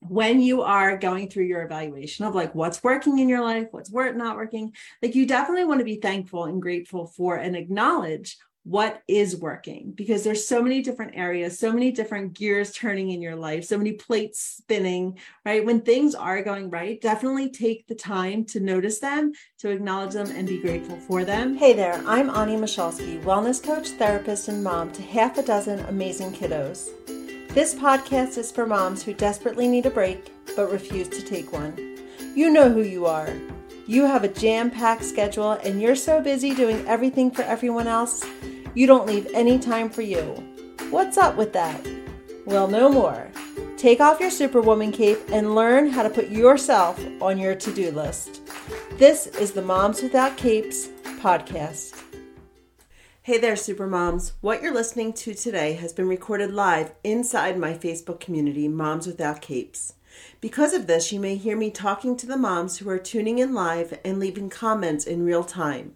when you are going through your evaluation of like what's working in your life, what's not working, like you definitely want to be thankful and grateful for and acknowledge what is working because there's so many different areas so many different gears turning in your life so many plates spinning right? When things are going right definitely take the time to notice them to acknowledge them and be grateful for them. Hey there i'm ani michalski wellness coach therapist and mom to half a dozen amazing kiddos this podcast is for moms who desperately need a break but refuse to take one you know who you are you have a jam packed schedule and you're so busy doing everything for everyone else you don't leave any time for you. What's up with that? Well, no more. Take off your Superwoman cape and learn how to put yourself on your to do list. This is the Moms Without Capes podcast. Hey there, Supermoms. What you're listening to today has been recorded live inside my Facebook community, Moms Without Capes. Because of this, you may hear me talking to the moms who are tuning in live and leaving comments in real time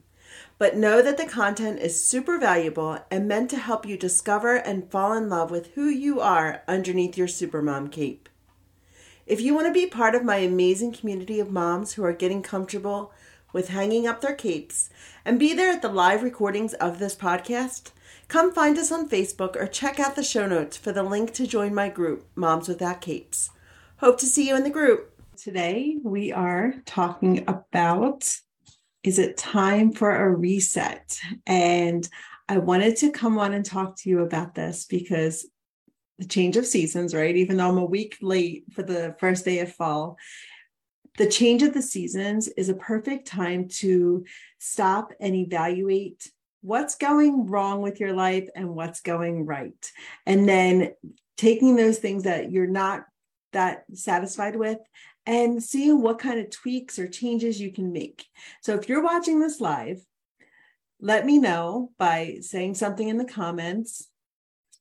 but know that the content is super valuable and meant to help you discover and fall in love with who you are underneath your supermom cape. If you want to be part of my amazing community of moms who are getting comfortable with hanging up their capes and be there at the live recordings of this podcast, come find us on Facebook or check out the show notes for the link to join my group, Moms Without Capes. Hope to see you in the group. Today, we are talking about is it time for a reset? And I wanted to come on and talk to you about this because the change of seasons, right? Even though I'm a week late for the first day of fall, the change of the seasons is a perfect time to stop and evaluate what's going wrong with your life and what's going right. And then taking those things that you're not that satisfied with and seeing what kind of tweaks or changes you can make. So if you're watching this live, let me know by saying something in the comments.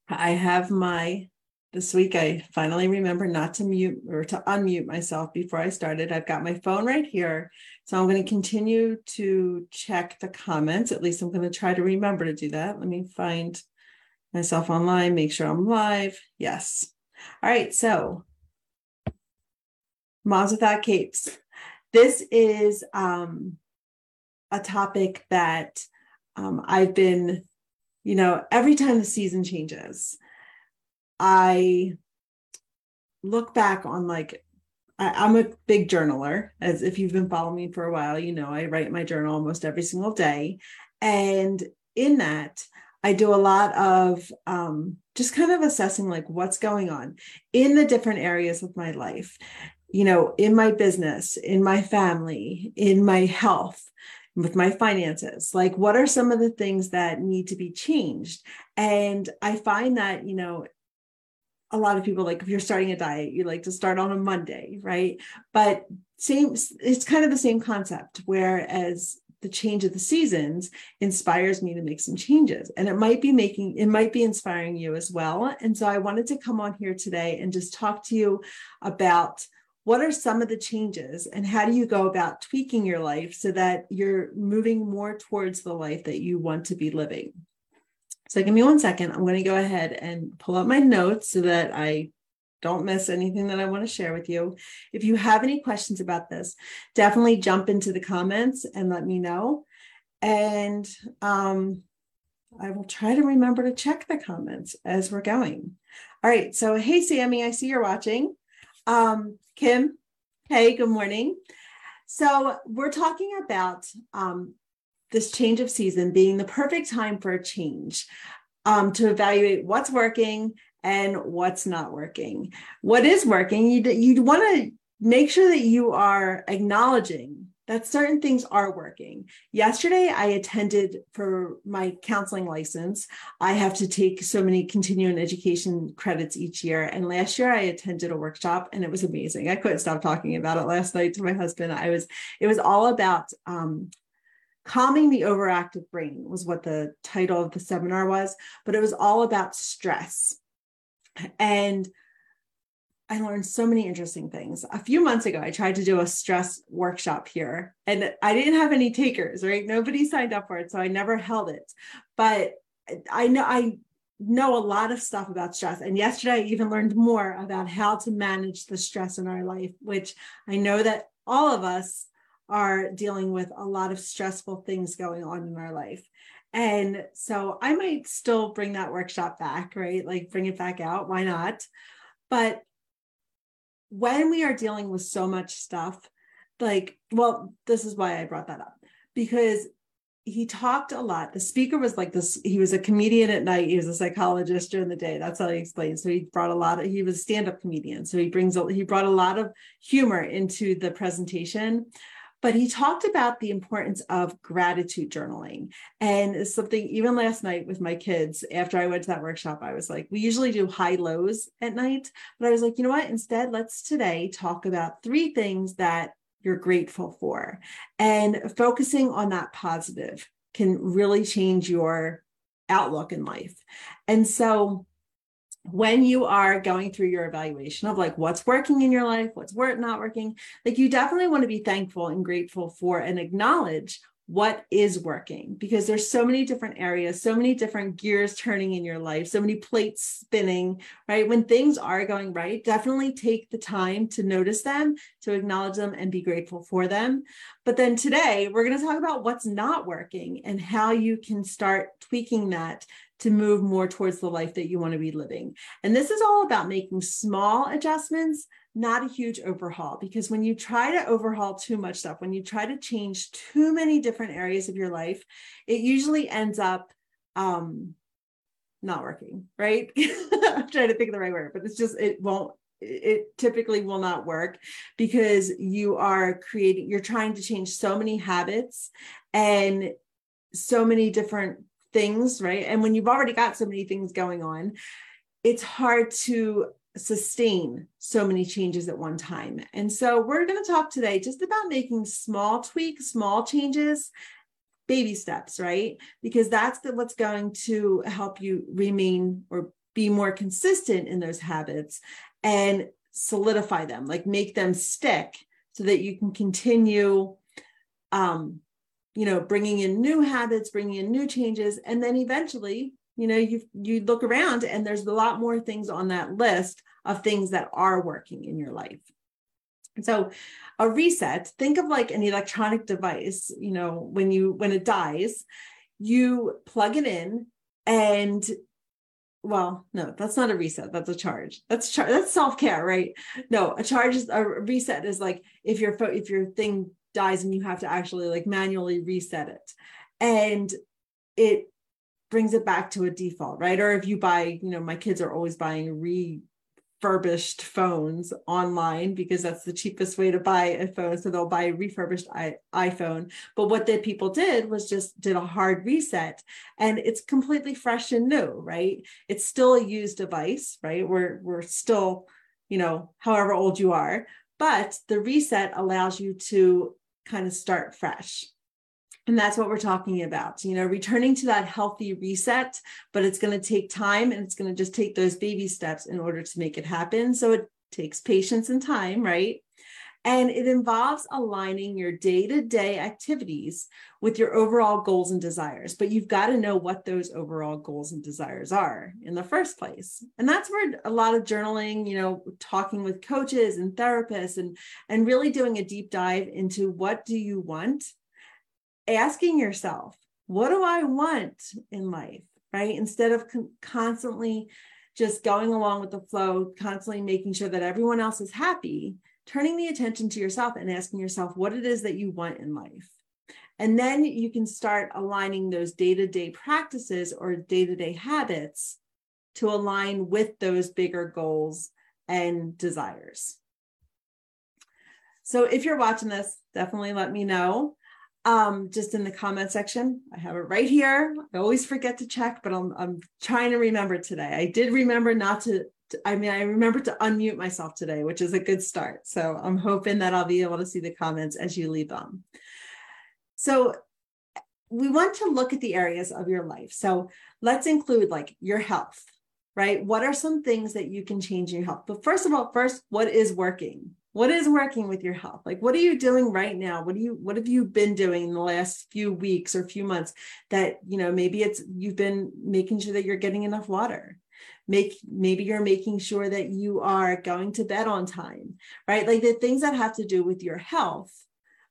I have my this week I finally remember not to mute or to unmute myself before I started. I've got my phone right here. So I'm going to continue to check the comments. At least I'm going to try to remember to do that. Let me find myself online, make sure I'm live. Yes. All right. So Moms Without Capes. This is um, a topic that um, I've been, you know, every time the season changes, I look back on like, I, am a big journaler. As if you've been following me for a while, you know, I write my journal almost every single day. And in that, I do a lot of um, just kind of assessing like what's going on in the different areas of my life you know, in my business, in my family, in my health, with my finances like what are some of the things that need to be changed and i find that you know a lot of people like if you're starting a diet you like to start on a monday right? But same it's kind of the same concept whereas the change of the seasons inspires me to make some changes and it might be making it might be inspiring you as well. And so i wanted to come on here today and just talk to you about what are some of the changes and how do you go about tweaking your life so that you're moving more towards the life that you want to be living so give me one second. I'm going to go ahead and pull up my notes so that i don't miss anything that i want to share with you. If you have any questions about this definitely jump into the comments and let me know. And um, i will try to remember to check the comments as we're going. All right so hey sammy i see you're watching. Um, Kim, hey, good morning. So, we're talking about um, this change of season being the perfect time for a change um, to evaluate what's working and what's not working. What is working, you you want to make sure that you are acknowledging that certain things are working. Yesterday, I attended for my counseling license. I have to take so many continuing education credits each year. And last year, I attended a workshop and it was amazing. I couldn't stop talking about it last night to my husband. I was, it was all about um, calming the overactive brain, was what the title of the seminar was, but it was all about stress. And I learned so many interesting things. A few months ago, I tried to do a stress workshop here and I didn't have any takers, right? Nobody signed up for it. So I never held it. But I know I know a lot of stuff about stress. And yesterday, I even learned more about how to manage the stress in our life, which I know that all of us are dealing with a lot of stressful things going on in our life. And so I might still bring that workshop back, right? Like bring it back out. Why not? But when we are dealing with so much stuff, like, well, this is why I brought that up because he talked a lot. The speaker was like this, he was a comedian at night, he was a psychologist during the day. That's how he explained. So he brought a lot of he was a stand-up comedian. So he brings a, he brought a lot of humor into the presentation. But he talked about the importance of gratitude journaling. And something even last night with my kids, after I went to that workshop, I was like, we usually do high lows at night. But I was like, you know what? Instead, let's today talk about three things that you're grateful for. And focusing on that positive can really change your outlook in life. And so when you are going through your evaluation of like what's working in your life, what's not working, like you definitely want to be thankful and grateful for and acknowledge what is working because there's so many different areas so many different gears turning in your life so many plates spinning right? When things are going right definitely take the time to notice them to acknowledge them and be grateful for them. But then today we're going to talk about what's not working and how you can start tweaking that to move more towards the life that you want to be living and this is all about making small adjustments not a huge overhaul because when you try to overhaul too much stuff, when you try to change too many different areas of your life, it usually ends up um not working, right? I'm trying to think of the right word, but it's just it won't it typically will not work because you are creating you're trying to change so many habits and so many different things, right? And when you've already got so many things going on, it's hard to sustain so many changes at one time. And so we're going to talk today just about making small tweaks, small changes, baby steps, right? Because that's the, what's going to help you remain or be more consistent in those habits and solidify them, like make them stick so that you can continue um you know bringing in new habits bringing in new changes. And then eventually you know you you look around and there's a lot more things on that list of things that are working in your life. So a reset think of like an electronic device you know when you when it dies you plug it in and well no that's not a reset that's a charge. That's char- that's self-care right? No a charge is a reset is like if your if your thing dies and you have to actually like manually reset it and it brings it back to a default, right? Or if you buy, you know, my kids are always buying refurbished phones online because that's the cheapest way to buy a phone. So they'll buy a refurbished iPhone. But what the people did was just did a hard reset and it's completely fresh and new, right? It's still a used device, right? We're we're still, you know, however old you are, but the reset allows you to kind of start fresh and that's what we're talking about, you know, returning to that healthy reset, but it's going to take time and it's going to just take those baby steps in order to make it happen. So it takes patience and time, right? And it involves aligning your day to day activities with your overall goals and desires. But you've got to know what those overall goals and desires are in the first place. And that's where a lot of journaling, you know, talking with coaches and therapists and, and really doing a deep dive into what do you want asking yourself, what do I want in life? Right. Instead of con- constantly just going along with the flow, constantly making sure that everyone else is happy, turning the attention to yourself and asking yourself what it is that you want in life. And then you can start aligning those day to day practices or day to day habits to align with those bigger goals and desires. So if you're watching this, definitely let me know um just in the comment section i have it right here i always forget to check but i'm i'm trying to remember today i did remember not to i mean i remember to unmute myself today which is a good start. So i'm hoping that i'll be able to see the comments as you leave them. So we want to look at the areas of your life. So let's include like your health right? What are some things that you can change in your health? But first of all first what is working? What is working with your health? Like what are you doing right now? What do you what have you been doing in the last few weeks or few months that you know maybe it's you've been making sure that you're getting enough water make maybe you're making sure that you are going to bed on time right? Like the things that have to do with your health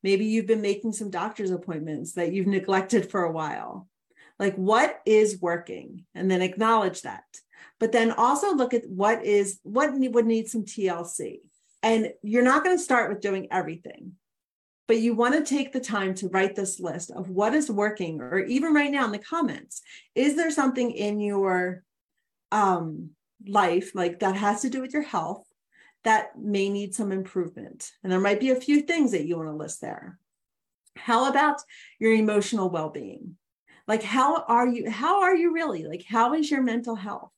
maybe you've been making some doctor's appointments that you've neglected for a while. Like what is working? And then acknowledge that. But then also look at what is what would need some tlc and you're not going to start with doing everything, but you want to take the time to write this list of what is working, or even right now in the comments, is there something in your um, life like that has to do with your health that may need some improvement? And there might be a few things that you want to list there. How about your emotional well-being? Like how are you how are you really? Like how is your mental health?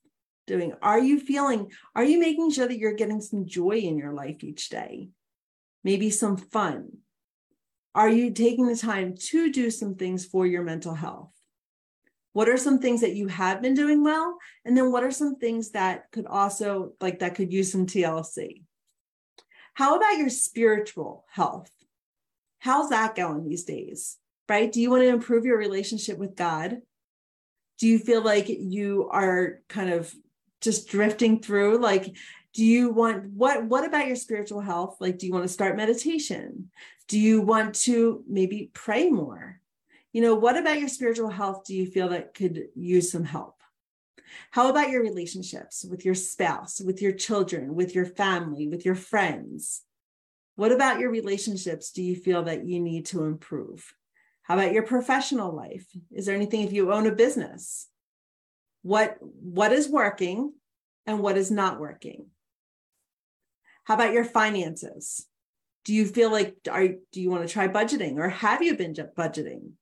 doing? Are you feeling, are you making sure that you're getting some joy in your life each day? Maybe some fun. Are you taking the time to do some things for your mental health? What are some things that you have been doing well? And then what are some things that could also, like, that could use some TLC? How about your spiritual health? How's that going these days? Right? Do you want to improve your relationship with God? Do you feel like you are kind of just drifting through like do you want what what about your spiritual health like do you want to start meditation do you want to maybe pray more you know what about your spiritual health do you feel that could use some help? How about your relationships with your spouse with your children with your family with your friends? What about your relationships do you feel that you need to improve? How about your professional life? Is there anything if you own a business what what is working and what is not working? How about your finances? Do you feel like are do you want to try budgeting or have you been budgeting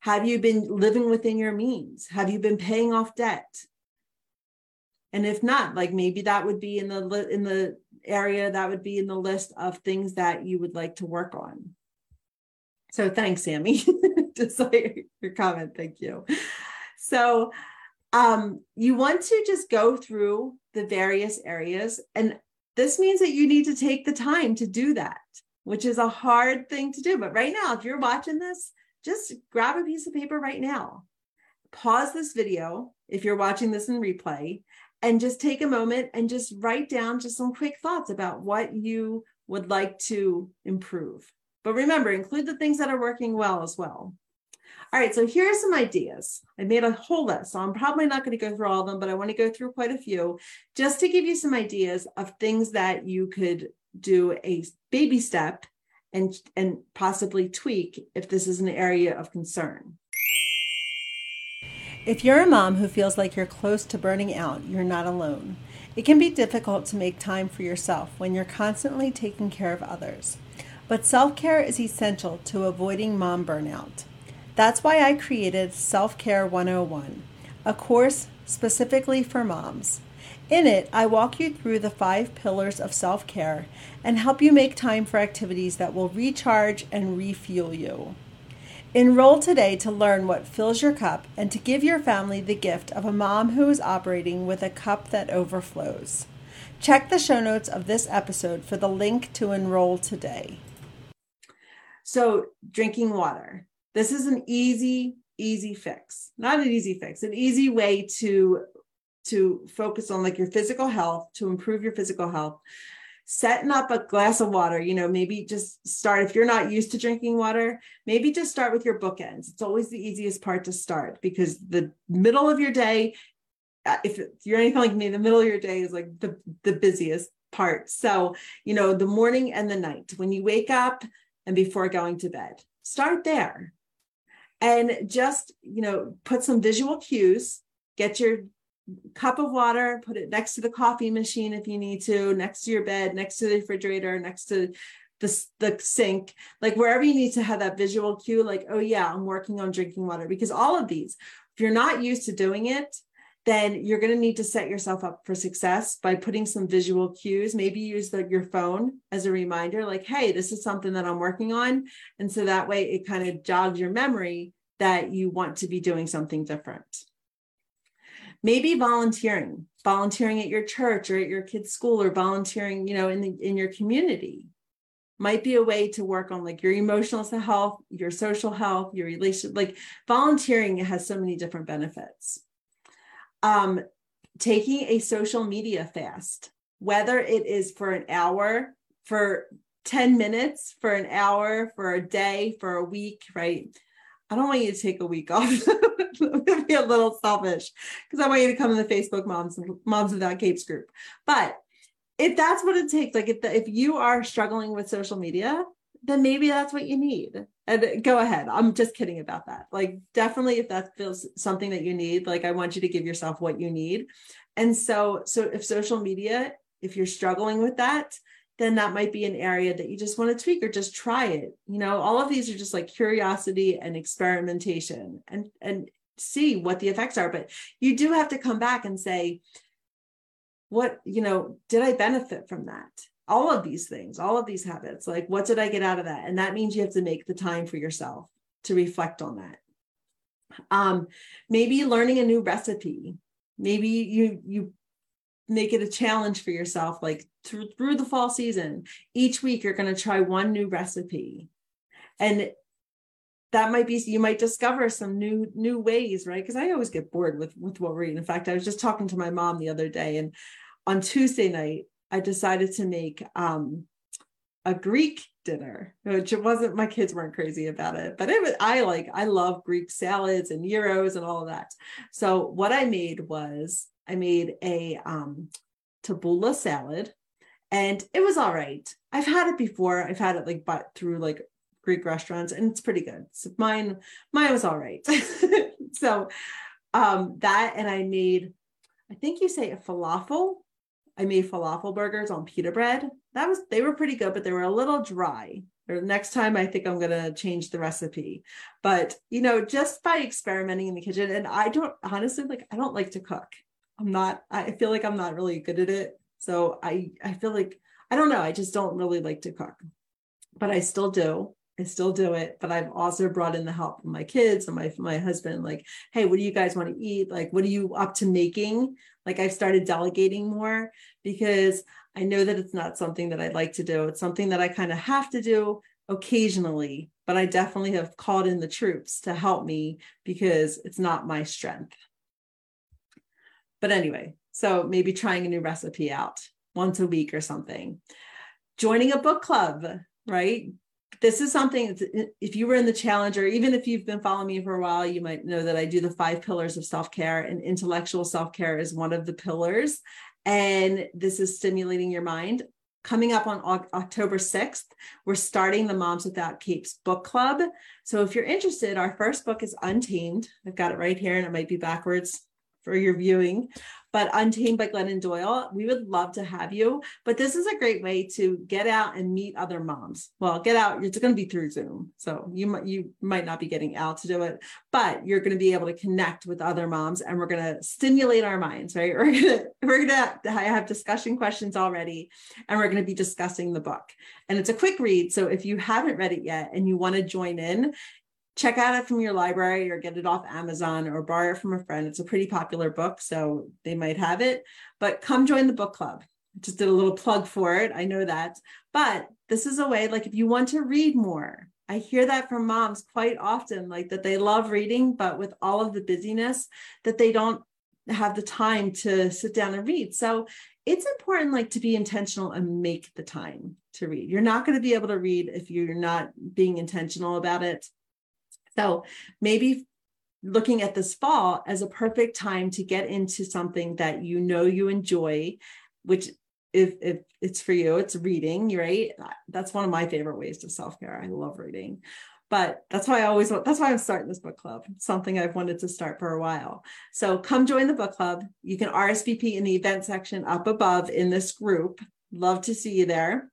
have you been living within your means have you been paying off debt and if not like maybe that would be in the in the area that would be in the list of things that you would like to work on so thanks sammy just like your comment thank you so um, you want to just go through the various areas. And this means that you need to take the time to do that, which is a hard thing to do. But right now, if you're watching this, just grab a piece of paper right now. Pause this video if you're watching this in replay and just take a moment and just write down just some quick thoughts about what you would like to improve. But remember, include the things that are working well as well. All right, so here are some ideas. I made a whole list, so I'm probably not going to go through all of them, but I want to go through quite a few just to give you some ideas of things that you could do a baby step and, and possibly tweak if this is an area of concern. If you're a mom who feels like you're close to burning out, you're not alone. It can be difficult to make time for yourself when you're constantly taking care of others. But self care is essential to avoiding mom burnout. That's why I created Self Care 101, a course specifically for moms. In it, I walk you through the five pillars of self care and help you make time for activities that will recharge and refuel you. Enroll today to learn what fills your cup and to give your family the gift of a mom who is operating with a cup that overflows. Check the show notes of this episode for the link to enroll today. So, drinking water. This is an easy, easy fix. Not an easy fix, an easy way to to focus on like your physical health, to improve your physical health. Setting up a glass of water, you know, maybe just start if you're not used to drinking water, maybe just start with your bookends. It's always the easiest part to start because the middle of your day, uh, if you're anything like me, the middle of your day is like the, the busiest part. So, you know, the morning and the night when you wake up and before going to bed, start there and just you know put some visual cues get your cup of water put it next to the coffee machine if you need to next to your bed next to the refrigerator next to the, the sink like wherever you need to have that visual cue like oh yeah i'm working on drinking water because all of these if you're not used to doing it then you're going to need to set yourself up for success by putting some visual cues. Maybe use the, your phone as a reminder, like, hey, this is something that I'm working on. And so that way it kind of jogs your memory that you want to be doing something different. Maybe volunteering. volunteering at your church or at your kid's school or volunteering, you know, in the, in your community might be a way to work on like your emotional health, your social health, your relationship. Like volunteering has so many different benefits. Um, taking a social media fast, whether it is for an hour, for 10 minutes, for an hour, for a day, for a week, right? I don't want you to take a week off. I'm gonna be a little selfish because I want you to come in the Facebook moms moms without capes group. But if that's what it takes, like if the, if you are struggling with social media, then maybe that's what you need. And go ahead. I'm just kidding about that. Like definitely if that feels something that you need, like I want you to give yourself what you need. And so so if social media, if you're struggling with that, then that might be an area that you just want to tweak or just try it. You know, all of these are just like curiosity and experimentation and and see what the effects are, but you do have to come back and say what, you know, did I benefit from that? all of these things, all of these habits. Like, what did I get out of that? And that means you have to make the time for yourself to reflect on that. Um, maybe learning a new recipe. Maybe you you make it a challenge for yourself, like through through the fall season. Each week you're going to try one new recipe. And that might be you might discover some new new ways right because i always get bored with with what we're eating in fact i was just talking to my mom the other day and on tuesday night I decided to make um, a Greek dinner, which it wasn't, my kids weren't crazy about it, but it was, I like, I love Greek salads and gyros and all of that. So what I made was I made a um, salad and it was all right. I've had it before. I've had it like, but through like Greek restaurants and it's pretty good. So mine, mine was all right. so um, that, and I made, I think you say a falafel I made falafel burgers on pita bread. That was they were pretty good, but they were a little dry. Next time I think I'm gonna change the recipe. But you know, just by experimenting in the kitchen, and I don't honestly like I don't like to cook. I'm not, I feel like I'm not really good at it. So I I feel like I don't know, I just don't really like to cook. But I still do. I still do it, but I've also brought in the help from my kids and my my husband. Like, hey, what do you guys want to eat? Like, what are you up to making? Like, I've started delegating more because I know that it's not something that I'd like to do. It's something that I kind of have to do occasionally, but I definitely have called in the troops to help me because it's not my strength. But anyway, so maybe trying a new recipe out once a week or something. Joining a book club, right? this is something if you were in the challenge or even if you've been following me for a while you might know that i do the five pillars of self-care and intellectual self-care is one of the pillars. And this is stimulating your mind. Coming up on october 6th we're starting the moms without capes book club. So if you're interested our first book is untamed. I've got it right here and it might be backwards for your viewing but Untamed by Glennon Doyle. We would love to have you. But this is a great way to get out and meet other moms. Well, get out, it's going to be through Zoom. So you might you might not be getting out to do it, but you're going to be able to connect with other moms and we're going to stimulate our minds, right? We're going to we're going to have discussion questions already and we're going to be discussing the book. And it's a quick read. So if you haven't read it yet and you want to join in, check out it from your library or get it off Amazon or borrow it from a friend. It's a pretty popular book, so they might have it. But come join the book club. just did a little plug for it. I know that. But this is a way, like, if you want to read more, I hear that from moms quite often, like that they love reading, but with all of the busyness, that they don't have the time to sit down and read. So it's important like to be intentional and make the time to read. You're not going to be able to read if you're not being intentional about it. So maybe looking at this fall as a perfect time to get into something that you know you enjoy, which if, if it's for you, it's reading, right? That's one of my favorite ways to self-care. I love reading. But that's why I always that's why I'm starting this book club. Something I've wanted to start for a while. So come join the book club. You can RSVP in the event section up above in this group. Love to see you there.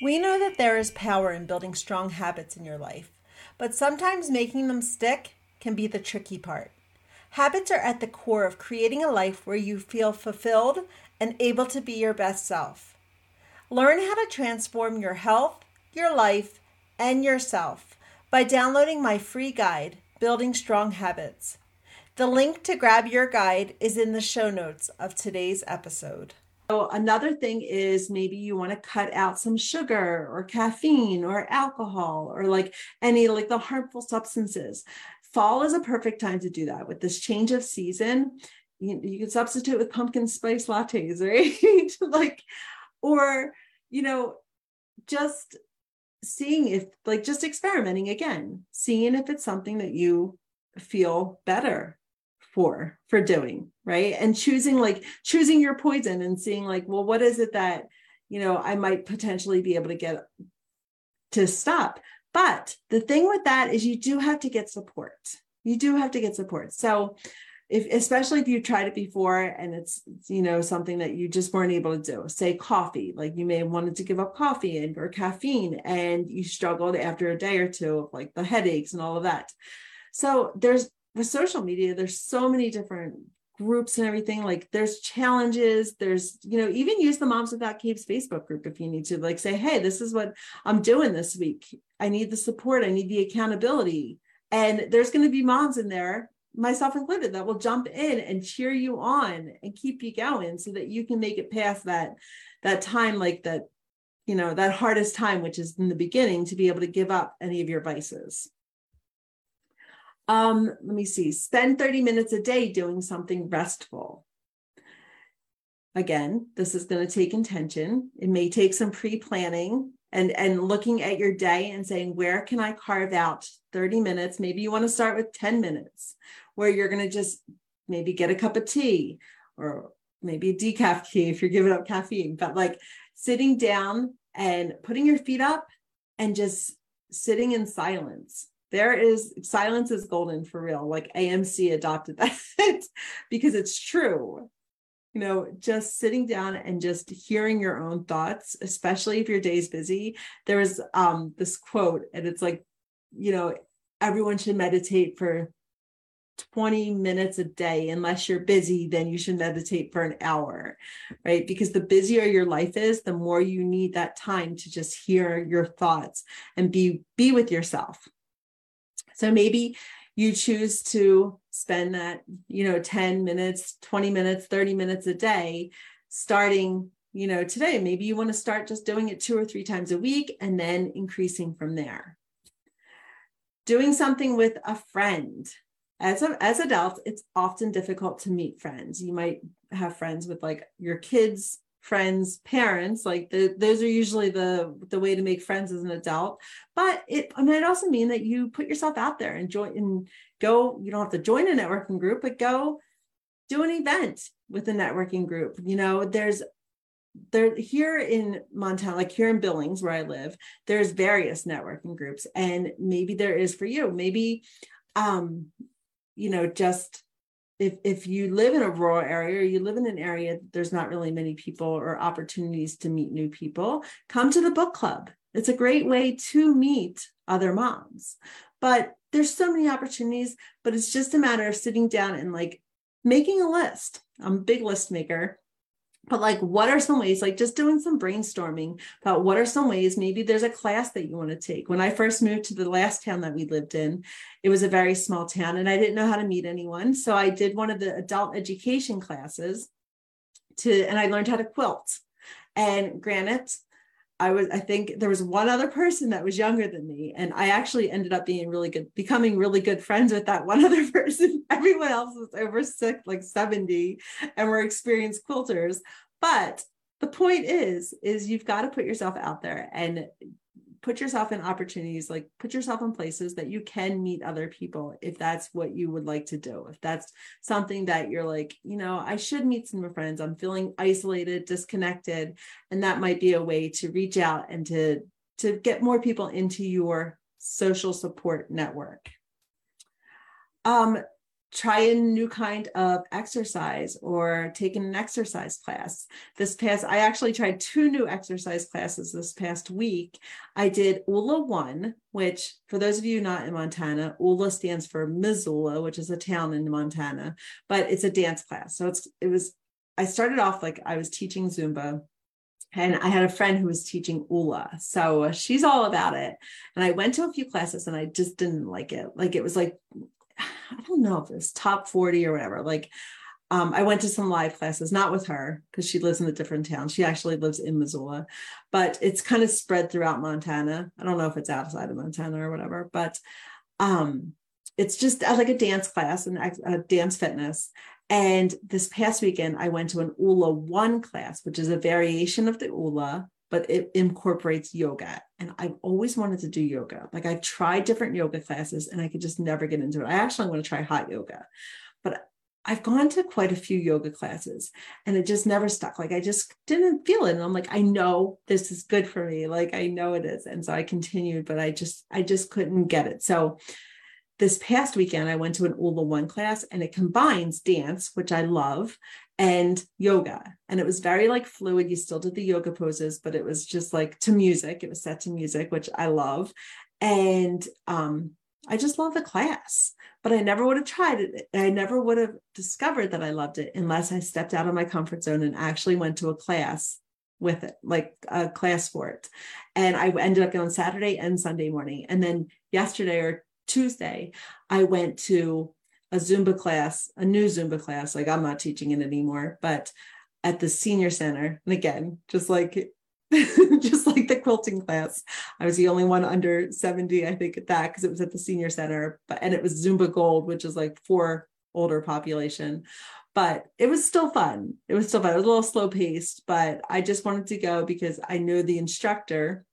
We know that there is power in building strong habits in your life, but sometimes making them stick can be the tricky part. Habits are at the core of creating a life where you feel fulfilled and able to be your best self. Learn how to transform your health, your life, and yourself by downloading my free guide, Building Strong Habits. The link to grab your guide is in the show notes of today's episode. So another thing is maybe you want to cut out some sugar or caffeine or alcohol or like any like the harmful substances. Fall is a perfect time to do that with this change of season. You, you can substitute with pumpkin spice lattes, right? like, or, you know, just seeing if like just experimenting again, seeing if it's something that you feel better for for doing right? And choosing like choosing your poison and seeing like well what is it that you know i might potentially be able to get to stop? But the thing with that is you do have to get support. You do have to get support. So if especially if you tried it before and it's you know something that you just weren't able to do say coffee like you may have wanted to give up coffee and or caffeine and you struggled after a day or two of like the headaches and all of that. So there's with social media, there's so many different groups and everything. Like there's challenges. There's, you know, even use the Moms Without Capes Facebook group if you need to, like say, hey, this is what I'm doing this week. I need the support. I need the accountability. And there's going to be moms in there, myself included, that will jump in and cheer you on and keep you going so that you can make it past that that time like that you know that hardest time which is in the beginning to be able to give up any of your vices um, let me see, spend 30 minutes a day doing something restful. Again, this is going to take intention. It may take some pre-planning and and looking at your day and saying where can I carve out 30 minutes? Maybe you want to start with 10 minutes where you're going to just maybe get a cup of tea or maybe a decaf tea if you're giving up caffeine, but like sitting down and putting your feet up and just sitting in silence there is silence is golden for real. Like AMC adopted that because it's true. You know, just sitting down and just hearing your own thoughts, especially if your day's busy. There was um this quote, and it's like, you know, everyone should meditate for 20 minutes a day unless you're busy then you should meditate for an hour right because the busier your life is the more you need that time to just hear your thoughts and be be with yourself so maybe you choose to spend that, you know, 10 minutes, 20 minutes, 30 minutes a day starting, you know, today. Maybe you want to start just doing it two or three times a week and then increasing from there. Doing something with a friend. As, a, as adults, it's often difficult to meet friends. You might have friends with like your kids' friends parents like the, those are usually the the way to make friends as an adult but it I might also mean that you put yourself out there and join and go you don't have to join a networking group but go do an event with a networking group you know there's there here in Montana, like here in Billings, where I live, there's various networking groups, and maybe there is for you. Maybe, um, you know, just if if you live in a rural area or you live in an area there's not really many people or opportunities to meet new people come to the book club. It's a great way to meet other moms. But there's so many opportunities but it's just a matter of sitting down and like making a list. I'm a big list maker but like what are some ways like just doing some brainstorming about what are some ways maybe there's a class that you want to take. When i first moved to the last town that we lived in it was a very small town and i didn't know how to meet anyone. So i did one of the adult education classes to and i learned how to quilt. And granted I was, I think there was one other person that was younger than me. And I actually ended up being really good, becoming really good friends with that one other person. Everyone else was over sick, like 70, and were experienced quilters. But the point is, is you've got to put yourself out there and put yourself in opportunities like put yourself in places that you can meet other people if that's what you would like to do. If that's something that you're like you know i should meet some friends. I'm feeling isolated disconnected and that might be a way to reach out and to to get more people into your social support network. Um try a new kind of exercise or take an exercise class. This past, I actually tried two new exercise classes this past week. I did ULA 1, which for those of you not in Montana, ULA stands for Missoula, which is a town in Montana, but it's a dance class. So it's it was I started off like I was teaching Zumba and I had a friend who was teaching ULA. So she's all about it. And I went to a few classes and I just didn't like it. Like it was like I don't know if it's top 40 or whatever. Like um, I went to some live classes, not with her because she lives in a different town. She actually lives in Missoula, but it's kind of spread throughout Montana. I don't know if it's outside of Montana or whatever, but um, it's just like a dance class and a dance fitness. And this past weekend, I went to an ULA one class, which is a variation of the ULA, but it incorporates yoga. And I've always wanted to do yoga. Like I've tried different yoga classes and I could just never get into it. I actually want to try hot yoga, but I've gone to quite a few yoga classes and it just never stuck. Like I just didn't feel it. And I'm like, I know this is good for me. Like I know it is. And so I continued, but I just, I just couldn't get it. So this past weekend, I went to an ULA one class and it combines dance, which I love, and yoga. And it was very like fluid. You still did the yoga poses, but it was just like to music. It was set to music, which I love. And um, I just love the class, but I never would have tried it. I never would have discovered that I loved it unless I stepped out of my comfort zone and actually went to a class with it, like a class for it. And I ended up going Saturday and Sunday morning. And then yesterday or Tuesday, I went to a Zumba class, a new Zumba class. Like I'm not teaching it anymore, but at the senior center. And again, just like just like the quilting class. I was the only one under 70, I think, at that because it was at the senior center. But and it was Zumba Gold, which is like for older population. But it was still fun. It was still fun. It was a little slow paced, but I just wanted to go because I knew the instructor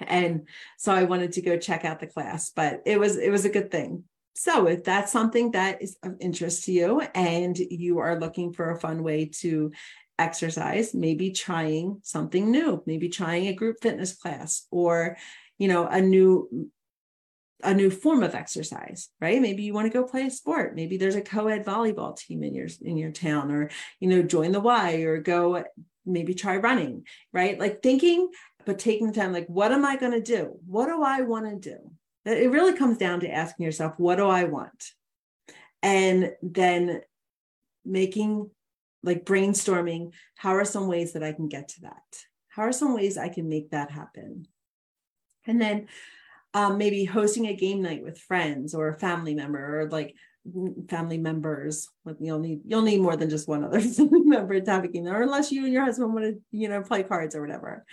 and so i wanted to go check out the class but it was it was a good thing so if that's something that is of interest to you and you are looking for a fun way to exercise maybe trying something new maybe trying a group fitness class or you know a new a new form of exercise right? Maybe you want to go play a sport. Maybe there's a co-ed volleyball team in your in your town or you know join the y or go maybe try running right? Like thinking but taking the time like what am i going to do? What do i want to do it really comes down to asking yourself what do i want? And then making like brainstorming how are some ways that i can get to that? How are some ways i can make that happen? And then um, maybe hosting a game night with friends or a family member or like family members you'll need you'll need more than just one other family member game or unless you and your husband want to you know play cards or whatever.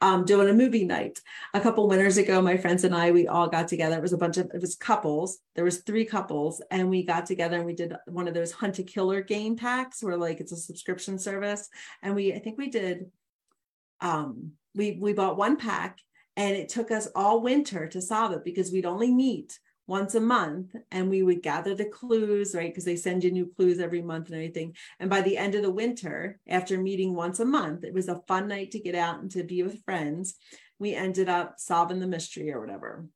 Um doing a movie night. A couple winters ago my friends and i we all got together. It was a bunch of it was couples. There was three couples and we got together and we did one of those hunt a killer game packs where like it's a subscription service. And we i think we did um we we bought one pack and it took us all winter to solve it because we'd only meet once a month and we would gather the clues, right? Because they send you new clues every month and everything. And by the end of the winter, after meeting once a month, it was a fun night to get out and to be with friends. We ended up solving the mystery or whatever.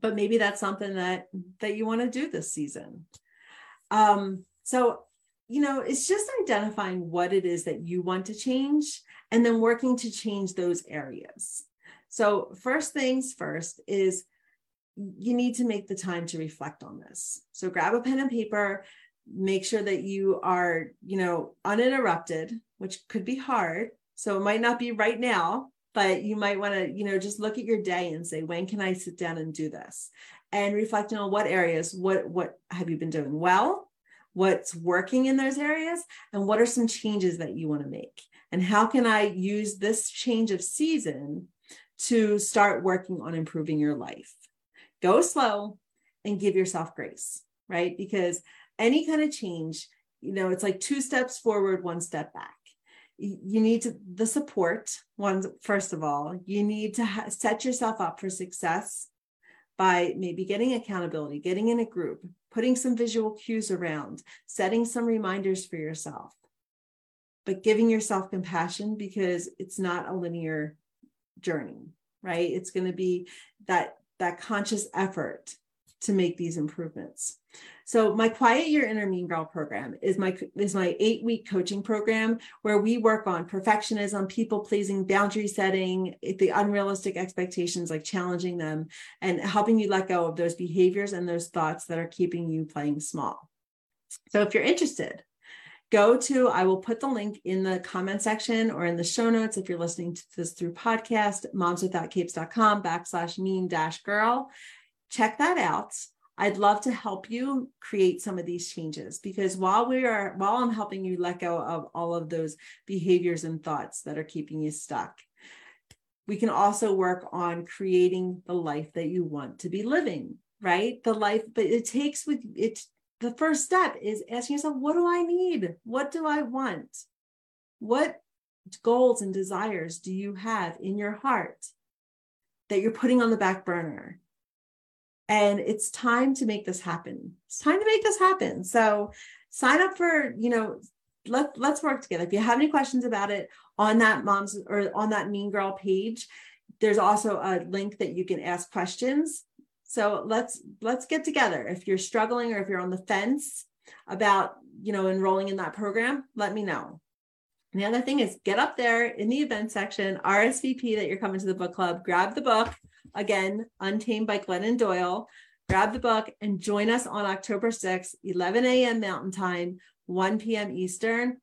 But maybe that's something that that you want to do this season. Um, so you know, it's just identifying what it is that you want to change and then working to change those areas. So, first things first is you need to make the time to reflect on this. So grab a pen and paper, make sure that you are, you know, uninterrupted, which could be hard. So it might not be right now, but you might want to, you know, just look at your day and say, when can I sit down and do this? And reflecting on what areas, what what have you been doing well? What's working in those areas? And what are some changes that you want to make? And how can I use this change of season to start working on improving your life? Go slow and give yourself grace, right? Because any kind of change, you know, it's like two steps forward, one step back. You need to the support one first of all. You need to ha- set yourself up for success by maybe getting accountability, getting in a group, putting some visual cues around, setting some reminders for yourself, but giving yourself compassion because it's not a linear journey, right? It's going to be that that conscious effort to make these improvements. So my Quiet Your Inner Mean Girl program is my is my eight week coaching program where we work on perfectionism, people pleasing, boundary setting, the unrealistic expectations, like challenging them, and helping you let go of those behaviors and those thoughts that are keeping you playing small. So if you're interested, go to i will put the link in the comment section or in the show notes if you're listening to this through podcast momswithoutcapes.com backslash mean dash girl check that out I'd love to help you create some of these changes because while we are while I'm helping you let go of all of those behaviors and thoughts that are keeping you stuck, we can also work on creating the life that you want to be living, right? The life, but it takes with it the first step is asking yourself, what do I need? What do I want? What goals and desires do you have in your heart that you're putting on the back burner? and it's time to make this happen it's time to make this happen so sign up for you know let, let's work together if you have any questions about it on that mom's or on that mean girl page there's also a link that you can ask questions so let's let's get together if you're struggling or if you're on the fence about you know enrolling in that program let me know and the other thing is get up there in the event section rsvp that you're coming to the book club grab the book Again, Untamed by Glennon Doyle. Grab the book and join us on October 6th, 11 a.m. Mountain Time, 1 p.m. Eastern.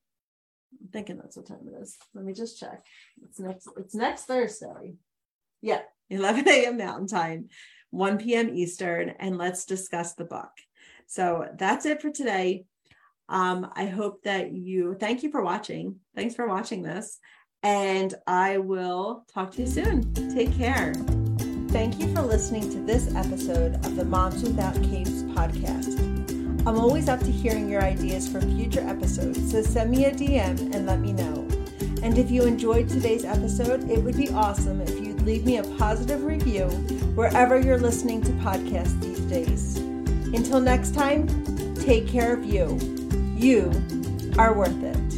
I'm thinking that's what time it is. Let me just check. It's next, it's next Thursday. Yeah, 11 a.m. Mountain Time, 1 p.m. Eastern, and let's discuss the book. So that's it for today. Um, I hope that you thank you for watching. Thanks for watching this. And I will talk to you soon. Take care. Thank you for listening to this episode of the Moms Without Capes podcast. I'm always up to hearing your ideas for future episodes, so send me a DM and let me know. And if you enjoyed today's episode, it would be awesome if leave me a positive review wherever you're listening to podcasts these days. Until next time, take care of you. You are worth it.